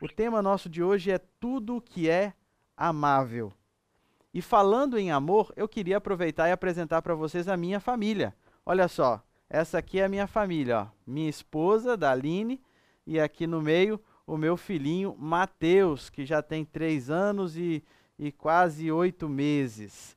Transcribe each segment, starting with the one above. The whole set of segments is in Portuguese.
O tema nosso de hoje é tudo que é amável. E falando em amor, eu queria aproveitar e apresentar para vocês a minha família. Olha só, essa aqui é a minha família, ó. Minha esposa, Daline, e aqui no meio o meu filhinho Mateus, que já tem três anos e, e quase oito meses.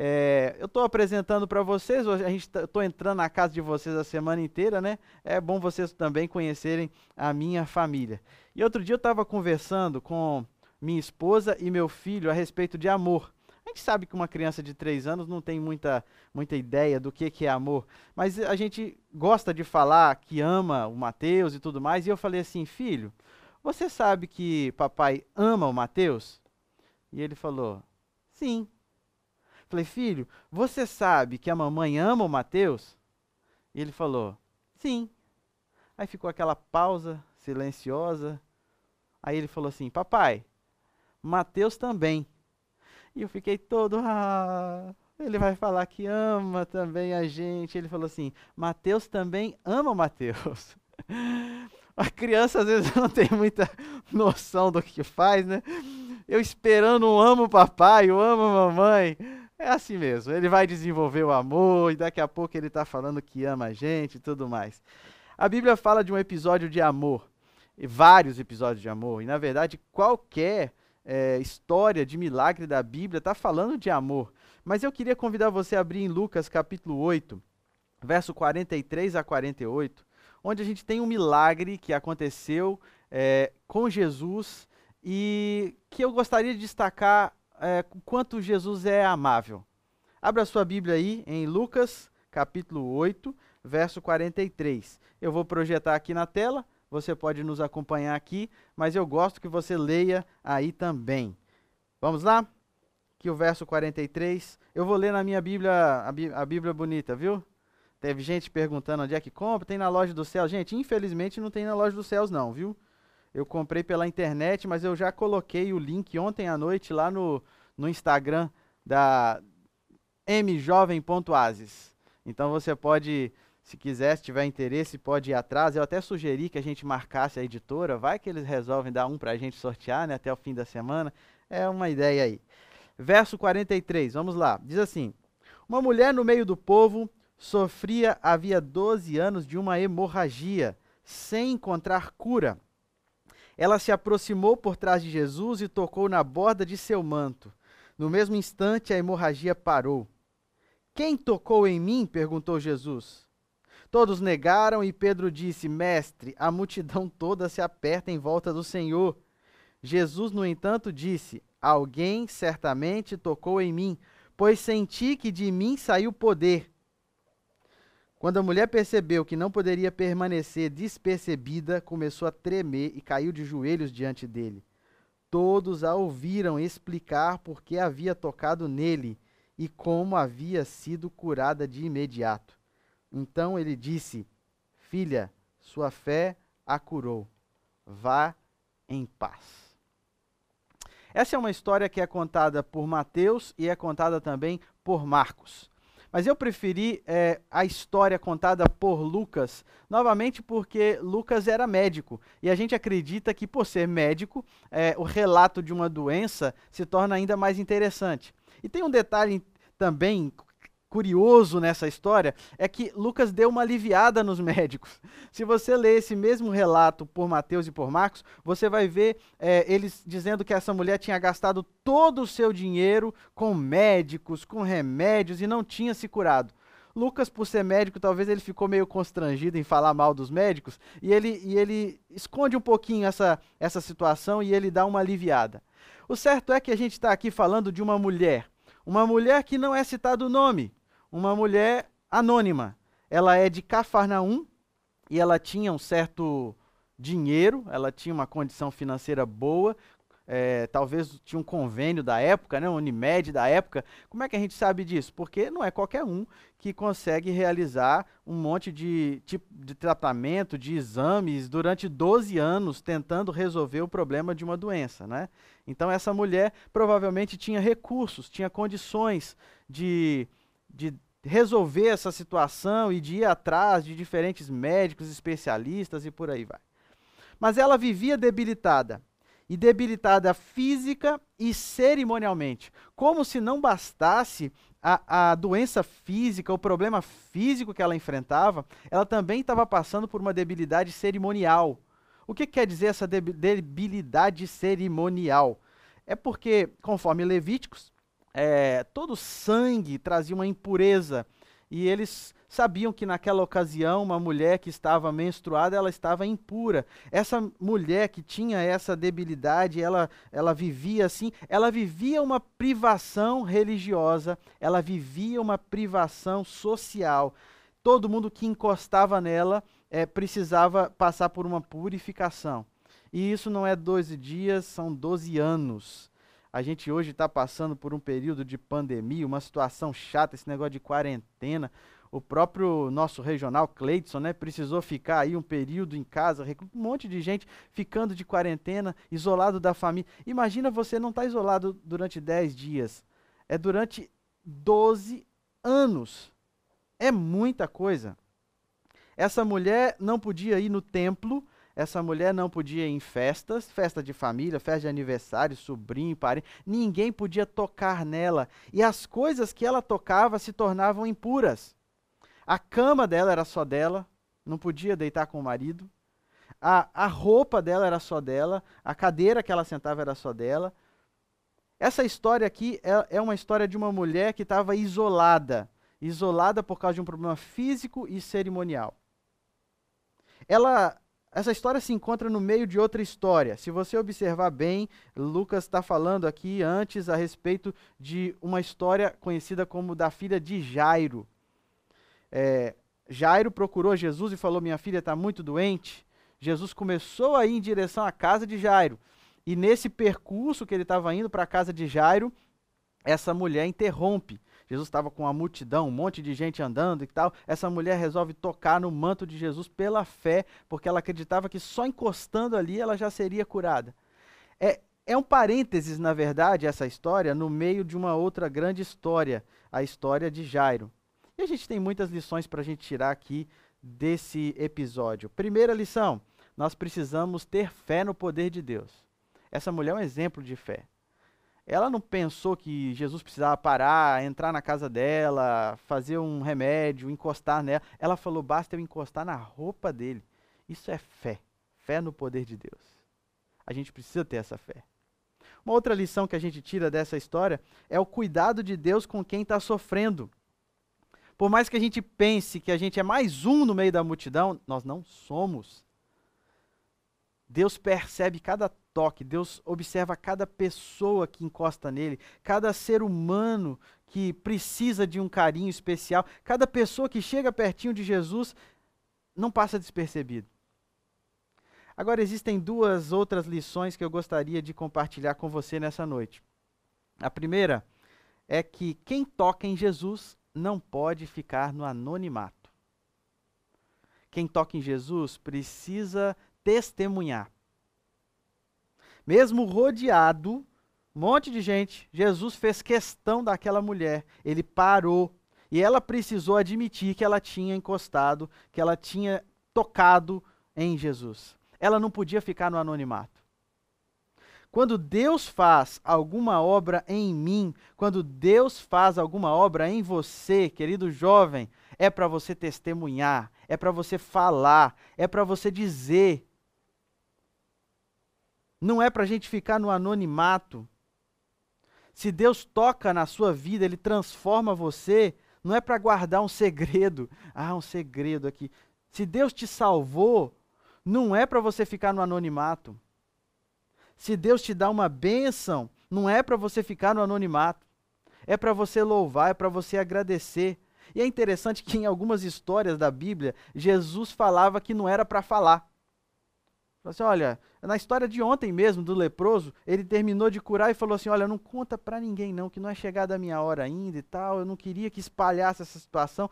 É, eu estou apresentando para vocês, a gente estou tá, entrando na casa de vocês a semana inteira, né? É bom vocês também conhecerem a minha família. E outro dia eu estava conversando com minha esposa e meu filho a respeito de amor. A gente sabe que uma criança de três anos não tem muita, muita ideia do que, que é amor, mas a gente gosta de falar que ama o Mateus e tudo mais. E eu falei assim, filho, você sabe que papai ama o Mateus? E ele falou: Sim. Falei, filho, você sabe que a mamãe ama o Mateus? E ele falou: Sim. Aí ficou aquela pausa silenciosa. Aí ele falou assim: Papai, Mateus também. E eu fiquei todo, ah, ele vai falar que ama também a gente. Ele falou assim: Mateus também ama o Mateus. A criança às vezes não tem muita noção do que faz, né? Eu esperando um amo papai, eu amo mamãe. É assim mesmo. Ele vai desenvolver o amor e daqui a pouco ele está falando que ama a gente e tudo mais. A Bíblia fala de um episódio de amor, vários episódios de amor, e na verdade qualquer é, história de milagre da Bíblia está falando de amor. Mas eu queria convidar você a abrir em Lucas capítulo 8, verso 43 a 48 onde a gente tem um milagre que aconteceu é, com Jesus e que eu gostaria de destacar é, quanto Jesus é amável. Abra sua Bíblia aí em Lucas, capítulo 8, verso 43. Eu vou projetar aqui na tela, você pode nos acompanhar aqui, mas eu gosto que você leia aí também. Vamos lá? Que o verso 43, eu vou ler na minha Bíblia, a, Bíblia, bonita, viu? Teve gente perguntando onde é que compra. Tem na loja do céu. Gente, infelizmente não tem na loja dos céus, não, viu? Eu comprei pela internet, mas eu já coloquei o link ontem à noite lá no, no Instagram da mjovem.ases. Então você pode, se quiser, se tiver interesse, pode ir atrás. Eu até sugeri que a gente marcasse a editora. Vai que eles resolvem dar um para a gente sortear né, até o fim da semana. É uma ideia aí. Verso 43, vamos lá. Diz assim: Uma mulher no meio do povo sofria havia 12 anos de uma hemorragia, sem encontrar cura. Ela se aproximou por trás de Jesus e tocou na borda de seu manto. No mesmo instante, a hemorragia parou. Quem tocou em mim? perguntou Jesus. Todos negaram e Pedro disse: Mestre, a multidão toda se aperta em volta do Senhor. Jesus, no entanto, disse: Alguém certamente tocou em mim, pois senti que de mim saiu poder. Quando a mulher percebeu que não poderia permanecer despercebida, começou a tremer e caiu de joelhos diante dele. Todos a ouviram explicar por que havia tocado nele e como havia sido curada de imediato. Então ele disse: Filha, sua fé a curou. Vá em paz. Essa é uma história que é contada por Mateus e é contada também por Marcos. Mas eu preferi é, a história contada por Lucas, novamente porque Lucas era médico. E a gente acredita que, por ser médico, é, o relato de uma doença se torna ainda mais interessante. E tem um detalhe também curioso nessa história é que Lucas deu uma aliviada nos médicos. Se você ler esse mesmo relato por Mateus e por Marcos, você vai ver é, eles dizendo que essa mulher tinha gastado todo o seu dinheiro com médicos, com remédios e não tinha se curado. Lucas, por ser médico, talvez ele ficou meio constrangido em falar mal dos médicos e ele, e ele esconde um pouquinho essa, essa situação e ele dá uma aliviada. O certo é que a gente está aqui falando de uma mulher, uma mulher que não é citado o nome, uma mulher anônima. Ela é de Cafarnaum e ela tinha um certo dinheiro, ela tinha uma condição financeira boa, é, talvez tinha um convênio da época, né, um Unimed da época. Como é que a gente sabe disso? Porque não é qualquer um que consegue realizar um monte de tipo de tratamento, de exames durante 12 anos tentando resolver o problema de uma doença, né? Então essa mulher provavelmente tinha recursos, tinha condições de de resolver essa situação e de ir atrás de diferentes médicos, especialistas e por aí vai. Mas ela vivia debilitada. e debilitada física e cerimonialmente. Como se não bastasse a, a doença física, o problema físico que ela enfrentava, ela também estava passando por uma debilidade cerimonial. O que quer dizer essa debilidade cerimonial? É porque, conforme Levíticos, é, todo sangue trazia uma impureza e eles sabiam que naquela ocasião uma mulher que estava menstruada, ela estava impura. Essa mulher que tinha essa debilidade, ela, ela vivia assim, ela vivia uma privação religiosa, ela vivia uma privação social. Todo mundo que encostava nela é, precisava passar por uma purificação. E isso não é 12 dias, são 12 anos. A gente hoje está passando por um período de pandemia, uma situação chata, esse negócio de quarentena. O próprio nosso regional, Cleidson, né, precisou ficar aí um período em casa, um monte de gente ficando de quarentena, isolado da família. Imagina você não estar tá isolado durante 10 dias. É durante 12 anos. É muita coisa. Essa mulher não podia ir no templo, essa mulher não podia ir em festas, festa de família, festa de aniversário, sobrinho, parente. Ninguém podia tocar nela. E as coisas que ela tocava se tornavam impuras. A cama dela era só dela, não podia deitar com o marido. A, a roupa dela era só dela, a cadeira que ela sentava era só dela. Essa história aqui é, é uma história de uma mulher que estava isolada isolada por causa de um problema físico e cerimonial. Ela, essa história se encontra no meio de outra história. Se você observar bem, Lucas está falando aqui antes a respeito de uma história conhecida como da filha de Jairo. É, Jairo procurou Jesus e falou: Minha filha está muito doente. Jesus começou a ir em direção à casa de Jairo. E nesse percurso que ele estava indo para a casa de Jairo, essa mulher interrompe. Jesus estava com uma multidão, um monte de gente andando e tal. Essa mulher resolve tocar no manto de Jesus pela fé, porque ela acreditava que só encostando ali ela já seria curada. É, é um parênteses, na verdade, essa história, no meio de uma outra grande história, a história de Jairo. E a gente tem muitas lições para a gente tirar aqui desse episódio. Primeira lição: nós precisamos ter fé no poder de Deus. Essa mulher é um exemplo de fé. Ela não pensou que Jesus precisava parar, entrar na casa dela, fazer um remédio, encostar nela. Ela falou: basta eu encostar na roupa dele. Isso é fé. Fé no poder de Deus. A gente precisa ter essa fé. Uma outra lição que a gente tira dessa história é o cuidado de Deus com quem está sofrendo. Por mais que a gente pense que a gente é mais um no meio da multidão, nós não somos. Deus percebe cada toque, Deus observa cada pessoa que encosta nele, cada ser humano que precisa de um carinho especial, cada pessoa que chega pertinho de Jesus não passa despercebido. Agora, existem duas outras lições que eu gostaria de compartilhar com você nessa noite. A primeira é que quem toca em Jesus não pode ficar no anonimato. Quem toca em Jesus precisa testemunhar. Mesmo rodeado, um monte de gente, Jesus fez questão daquela mulher. Ele parou e ela precisou admitir que ela tinha encostado, que ela tinha tocado em Jesus. Ela não podia ficar no anonimato. Quando Deus faz alguma obra em mim, quando Deus faz alguma obra em você, querido jovem, é para você testemunhar, é para você falar, é para você dizer. Não é para a gente ficar no anonimato. Se Deus toca na sua vida, Ele transforma você, não é para guardar um segredo. Ah, um segredo aqui. Se Deus te salvou, não é para você ficar no anonimato. Se Deus te dá uma bênção, não é para você ficar no anonimato. É para você louvar, é para você agradecer. E é interessante que em algumas histórias da Bíblia, Jesus falava que não era para falar. Assim, olha, na história de ontem mesmo, do leproso, ele terminou de curar e falou assim: Olha, não conta para ninguém, não, que não é chegada a minha hora ainda e tal. Eu não queria que espalhasse essa situação.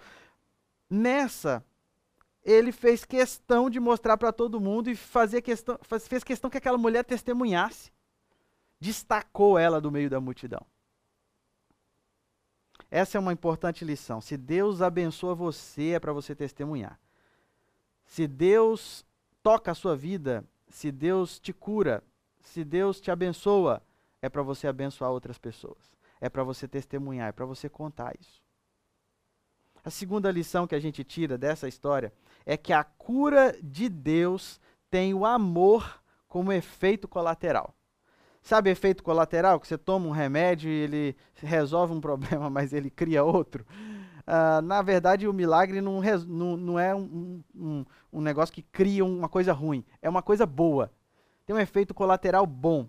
Nessa, ele fez questão de mostrar para todo mundo e fazer questão, fez questão que aquela mulher testemunhasse. Destacou ela do meio da multidão. Essa é uma importante lição. Se Deus abençoa você, é para você testemunhar. Se Deus toca a sua vida, se Deus te cura, se Deus te abençoa, é para você abençoar outras pessoas. É para você testemunhar, é para você contar isso. A segunda lição que a gente tira dessa história é que a cura de Deus tem o amor como efeito colateral. Sabe efeito colateral? Que você toma um remédio e ele resolve um problema, mas ele cria outro? Uh, na verdade, o milagre não, não, não é um, um, um negócio que cria uma coisa ruim, é uma coisa boa. Tem um efeito colateral bom.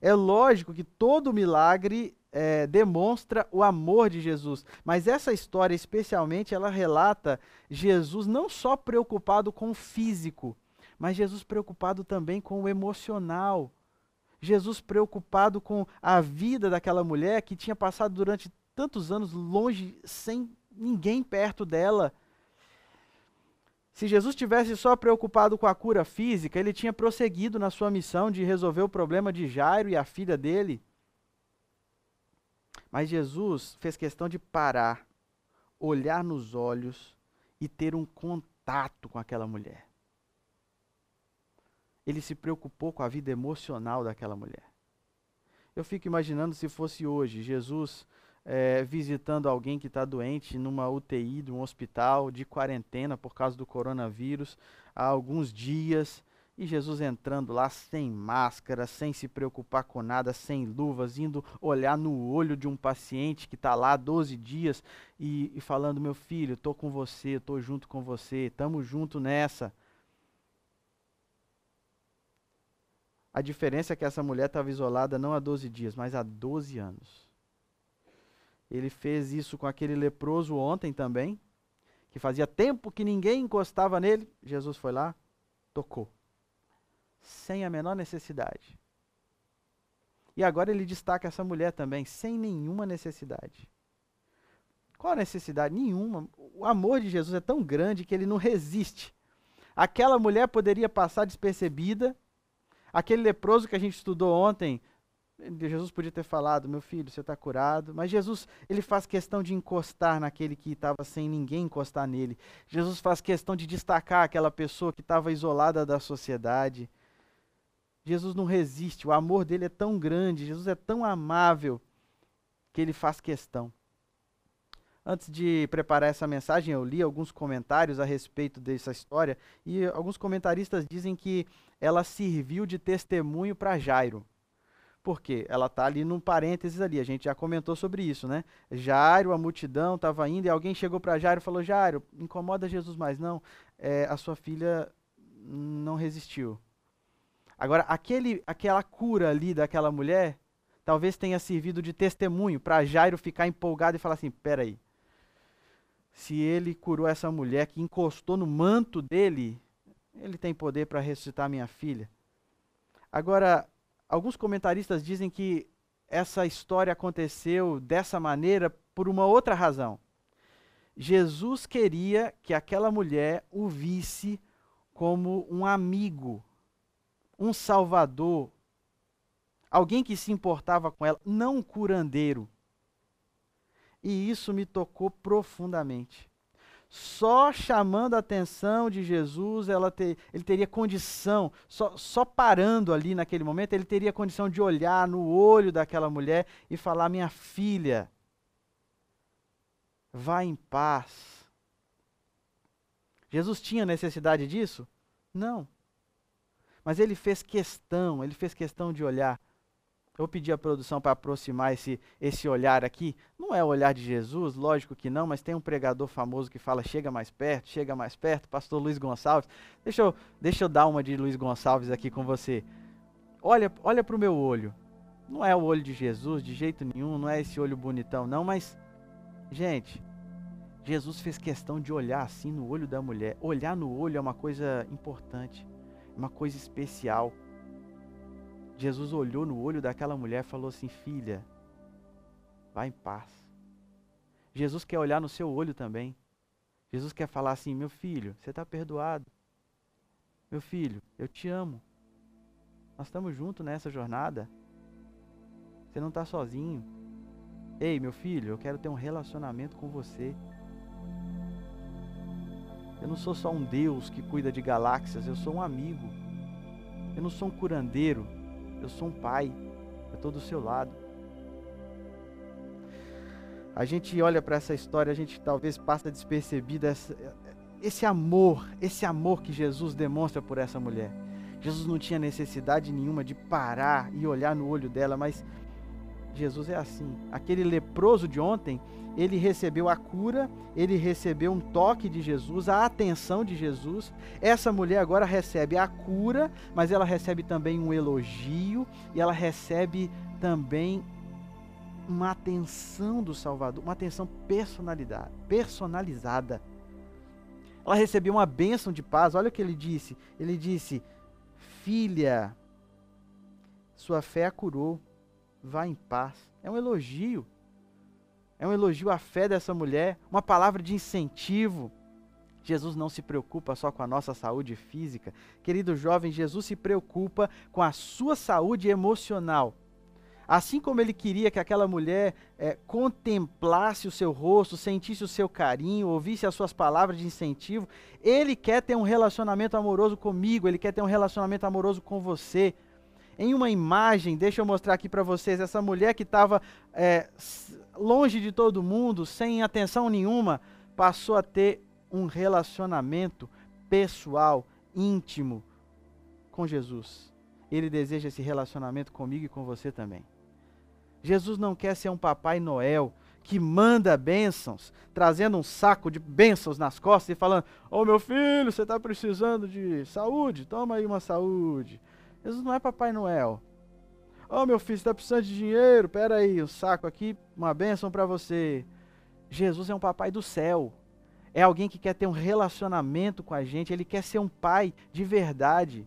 É lógico que todo milagre é, demonstra o amor de Jesus. Mas essa história, especialmente, ela relata Jesus não só preocupado com o físico, mas Jesus preocupado também com o emocional. Jesus preocupado com a vida daquela mulher que tinha passado durante tantos anos longe, sem ninguém perto dela. Se Jesus tivesse só preocupado com a cura física, ele tinha prosseguido na sua missão de resolver o problema de Jairo e a filha dele. Mas Jesus fez questão de parar, olhar nos olhos e ter um contato com aquela mulher. Ele se preocupou com a vida emocional daquela mulher. Eu fico imaginando se fosse hoje, Jesus é, visitando alguém que está doente numa UTI de um hospital, de quarentena por causa do coronavírus, há alguns dias, e Jesus entrando lá sem máscara, sem se preocupar com nada, sem luvas, indo olhar no olho de um paciente que está lá 12 dias e, e falando: Meu filho, estou com você, estou junto com você, estamos junto nessa. A diferença é que essa mulher estava isolada não há 12 dias, mas há 12 anos. Ele fez isso com aquele leproso ontem também, que fazia tempo que ninguém encostava nele. Jesus foi lá, tocou sem a menor necessidade. E agora ele destaca essa mulher também, sem nenhuma necessidade. Qual a necessidade? Nenhuma. O amor de Jesus é tão grande que ele não resiste. Aquela mulher poderia passar despercebida. Aquele leproso que a gente estudou ontem, Jesus podia ter falado: Meu filho, você está curado. Mas Jesus, ele faz questão de encostar naquele que estava sem ninguém encostar nele. Jesus faz questão de destacar aquela pessoa que estava isolada da sociedade. Jesus não resiste, o amor dele é tão grande, Jesus é tão amável, que ele faz questão. Antes de preparar essa mensagem, eu li alguns comentários a respeito dessa história e alguns comentaristas dizem que ela serviu de testemunho para Jairo. Por quê? Ela está ali num parênteses ali, a gente já comentou sobre isso, né? Jairo, a multidão estava indo e alguém chegou para Jairo e falou: Jairo, incomoda Jesus mais não, é, a sua filha não resistiu. Agora, aquele, aquela cura ali daquela mulher, talvez tenha servido de testemunho para Jairo ficar empolgado e falar assim: peraí, se ele curou essa mulher que encostou no manto dele, ele tem poder para ressuscitar minha filha. Agora, alguns comentaristas dizem que essa história aconteceu dessa maneira por uma outra razão. Jesus queria que aquela mulher o visse como um amigo, um salvador, alguém que se importava com ela, não um curandeiro. E isso me tocou profundamente. Só chamando a atenção de Jesus, ela ter, ele teria condição, só, só parando ali naquele momento, ele teria condição de olhar no olho daquela mulher e falar: Minha filha, vá em paz. Jesus tinha necessidade disso? Não. Mas ele fez questão, ele fez questão de olhar. Eu vou pedir à produção para aproximar esse, esse olhar aqui. Não é o olhar de Jesus, lógico que não, mas tem um pregador famoso que fala: chega mais perto, chega mais perto, pastor Luiz Gonçalves. Deixa eu, deixa eu dar uma de Luiz Gonçalves aqui com você. Olha, olha para o meu olho. Não é o olho de Jesus, de jeito nenhum, não é esse olho bonitão, não, mas, gente, Jesus fez questão de olhar assim no olho da mulher. Olhar no olho é uma coisa importante uma coisa especial. Jesus olhou no olho daquela mulher e falou assim: Filha, vá em paz. Jesus quer olhar no seu olho também. Jesus quer falar assim: Meu filho, você está perdoado. Meu filho, eu te amo. Nós estamos juntos nessa jornada. Você não está sozinho. Ei, meu filho, eu quero ter um relacionamento com você. Eu não sou só um Deus que cuida de galáxias, eu sou um amigo. Eu não sou um curandeiro, Eu sou um pai. Eu estou do seu lado. A gente olha para essa história, a gente talvez passa despercebida esse amor, esse amor que Jesus demonstra por essa mulher. Jesus não tinha necessidade nenhuma de parar e olhar no olho dela, mas Jesus é assim. Aquele leproso de ontem, ele recebeu a cura, ele recebeu um toque de Jesus, a atenção de Jesus. Essa mulher agora recebe a cura, mas ela recebe também um elogio e ela recebe também uma atenção do Salvador, uma atenção personalizada. Ela recebeu uma bênção de paz. Olha o que ele disse. Ele disse: Filha, sua fé a curou. Vá em paz. É um elogio. É um elogio à fé dessa mulher, uma palavra de incentivo. Jesus não se preocupa só com a nossa saúde física. Querido jovem, Jesus se preocupa com a sua saúde emocional. Assim como ele queria que aquela mulher é, contemplasse o seu rosto, sentisse o seu carinho, ouvisse as suas palavras de incentivo, ele quer ter um relacionamento amoroso comigo, ele quer ter um relacionamento amoroso com você. Em uma imagem, deixa eu mostrar aqui para vocês, essa mulher que estava é, longe de todo mundo, sem atenção nenhuma, passou a ter um relacionamento pessoal, íntimo com Jesus. Ele deseja esse relacionamento comigo e com você também. Jesus não quer ser um Papai Noel que manda bênçãos, trazendo um saco de bênçãos nas costas e falando: Ô oh, meu filho, você está precisando de saúde? Toma aí uma saúde. Jesus não é Papai Noel. Oh, meu filho, você está precisando de dinheiro? Pera aí, um saco aqui, uma bênção para você. Jesus é um Papai do céu. É alguém que quer ter um relacionamento com a gente, ele quer ser um pai de verdade.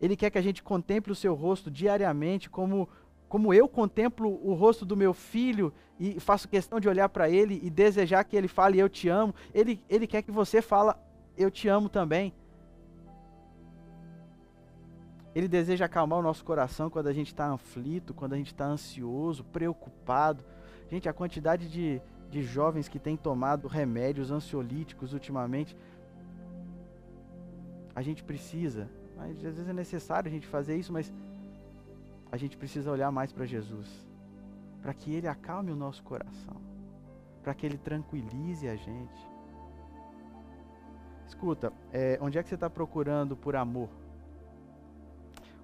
Ele quer que a gente contemple o seu rosto diariamente como como eu contemplo o rosto do meu filho e faço questão de olhar para ele e desejar que ele fale eu te amo, ele, ele quer que você fala eu te amo também. Ele deseja acalmar o nosso coração quando a gente está aflito, quando a gente está ansioso, preocupado. Gente, a quantidade de, de jovens que têm tomado remédios ansiolíticos ultimamente, a gente precisa. Às vezes é necessário a gente fazer isso, mas a gente precisa olhar mais para Jesus, para que Ele acalme o nosso coração, para que Ele tranquilize a gente. Escuta, é, onde é que você está procurando por amor?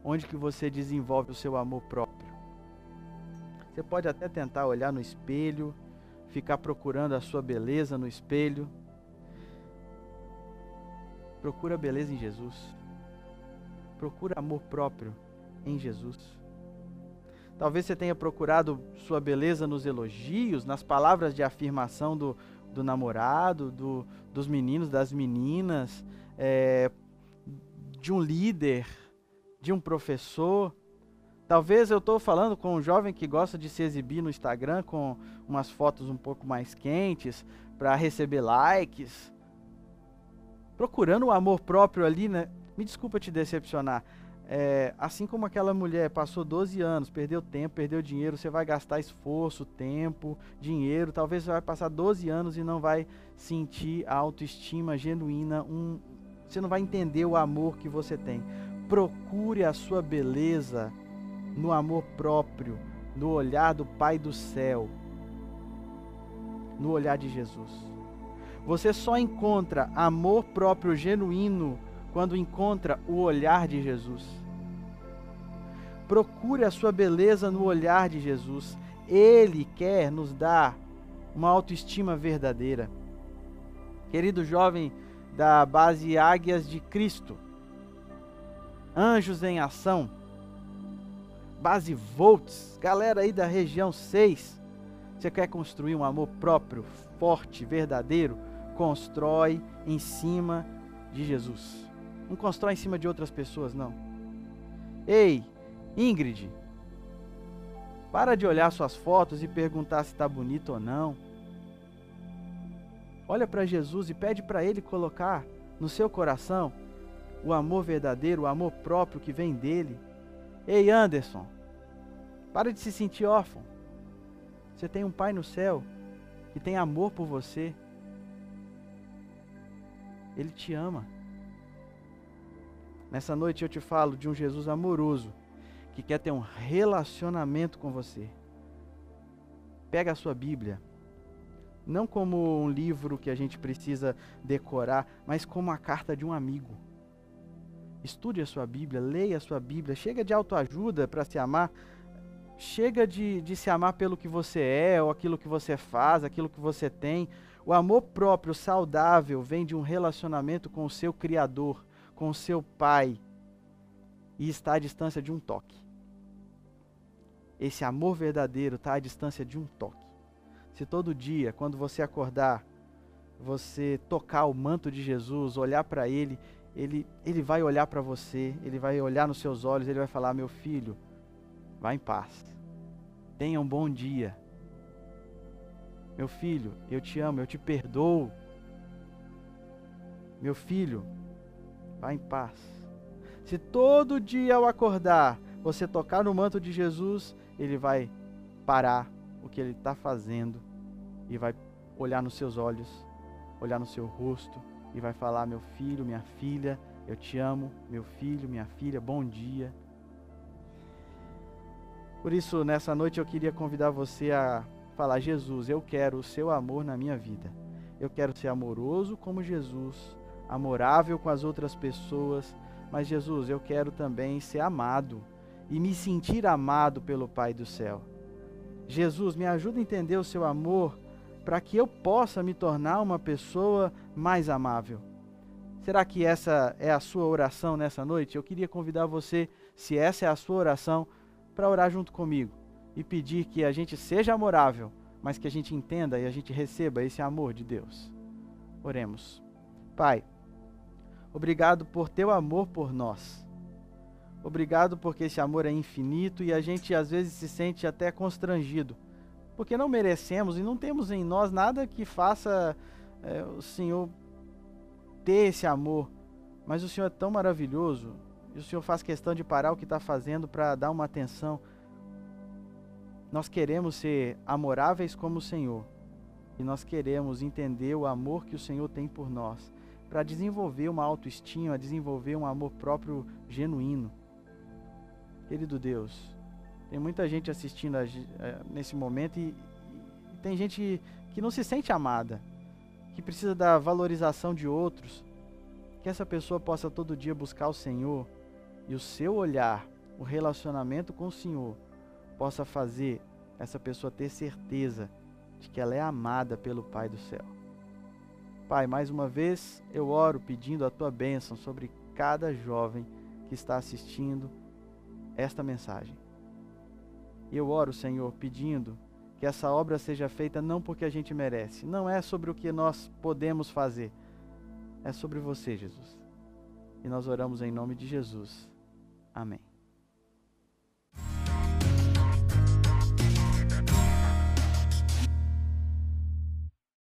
Onde que você desenvolve o seu amor próprio? Você pode até tentar olhar no espelho, ficar procurando a sua beleza no espelho. Procura beleza em Jesus. Procura amor próprio em Jesus. Talvez você tenha procurado sua beleza nos elogios, nas palavras de afirmação do, do namorado, do, dos meninos, das meninas, é, de um líder, de um professor. Talvez eu estou falando com um jovem que gosta de se exibir no Instagram com umas fotos um pouco mais quentes para receber likes, procurando o amor próprio ali, né? Me desculpa te decepcionar, é, assim como aquela mulher passou 12 anos, perdeu tempo, perdeu dinheiro, você vai gastar esforço, tempo, dinheiro, talvez você vai passar 12 anos e não vai sentir a autoestima genuína, um, você não vai entender o amor que você tem. Procure a sua beleza no amor próprio, no olhar do Pai do céu, no olhar de Jesus. Você só encontra amor próprio genuíno quando encontra o olhar de Jesus. Procure a sua beleza no olhar de Jesus. Ele quer nos dar uma autoestima verdadeira. Querido jovem da base Águias de Cristo, Anjos em Ação, base Volts, galera aí da região 6, você quer construir um amor próprio, forte, verdadeiro? Constrói em cima de Jesus. Não constrói em cima de outras pessoas, não. Ei, Ingrid, para de olhar suas fotos e perguntar se está bonito ou não. Olha para Jesus e pede para Ele colocar no seu coração o amor verdadeiro, o amor próprio que vem dele. Ei, Anderson, para de se sentir órfão. Você tem um Pai no céu que tem amor por você. Ele te ama. Nessa noite eu te falo de um Jesus amoroso, que quer ter um relacionamento com você. Pega a sua Bíblia, não como um livro que a gente precisa decorar, mas como a carta de um amigo. Estude a sua Bíblia, leia a sua Bíblia, chega de autoajuda para se amar, chega de, de se amar pelo que você é, ou aquilo que você faz, aquilo que você tem. O amor próprio, saudável, vem de um relacionamento com o seu Criador, com o seu Pai, e está à distância de um toque. Esse amor verdadeiro está à distância de um toque. Se todo dia, quando você acordar, você tocar o manto de Jesus, olhar para Ele, ele, ele vai olhar para você, Ele vai olhar nos seus olhos, Ele vai falar: Meu filho, vá em paz. Tenha um bom dia. Meu filho, eu te amo, eu te perdoo. Meu filho, vá em paz. Se todo dia ao acordar você tocar no manto de Jesus, ele vai parar o que ele está fazendo e vai olhar nos seus olhos, olhar no seu rosto e vai falar: Meu filho, minha filha, eu te amo, meu filho, minha filha, bom dia. Por isso, nessa noite eu queria convidar você a falar: Jesus, eu quero o seu amor na minha vida. Eu quero ser amoroso como Jesus, amorável com as outras pessoas, mas Jesus, eu quero também ser amado e me sentir amado pelo Pai do céu. Jesus, me ajuda a entender o seu amor para que eu possa me tornar uma pessoa mais amável. Será que essa é a sua oração nessa noite? Eu queria convidar você, se essa é a sua oração, para orar junto comigo e pedir que a gente seja amorável, mas que a gente entenda e a gente receba esse amor de Deus. Oremos. Pai, obrigado por teu amor por nós. Obrigado porque esse amor é infinito e a gente às vezes se sente até constrangido, porque não merecemos e não temos em nós nada que faça é, o Senhor ter esse amor. Mas o Senhor é tão maravilhoso e o Senhor faz questão de parar o que está fazendo para dar uma atenção. Nós queremos ser amoráveis como o Senhor e nós queremos entender o amor que o Senhor tem por nós para desenvolver uma autoestima, desenvolver um amor próprio genuíno. Querido Deus, tem muita gente assistindo a, a, nesse momento e, e tem gente que não se sente amada, que precisa da valorização de outros. Que essa pessoa possa todo dia buscar o Senhor e o seu olhar, o relacionamento com o Senhor, possa fazer essa pessoa ter certeza de que ela é amada pelo Pai do céu. Pai, mais uma vez eu oro pedindo a tua bênção sobre cada jovem que está assistindo esta mensagem. E eu oro, Senhor, pedindo que essa obra seja feita não porque a gente merece, não é sobre o que nós podemos fazer, é sobre você, Jesus. E nós oramos em nome de Jesus. Amém.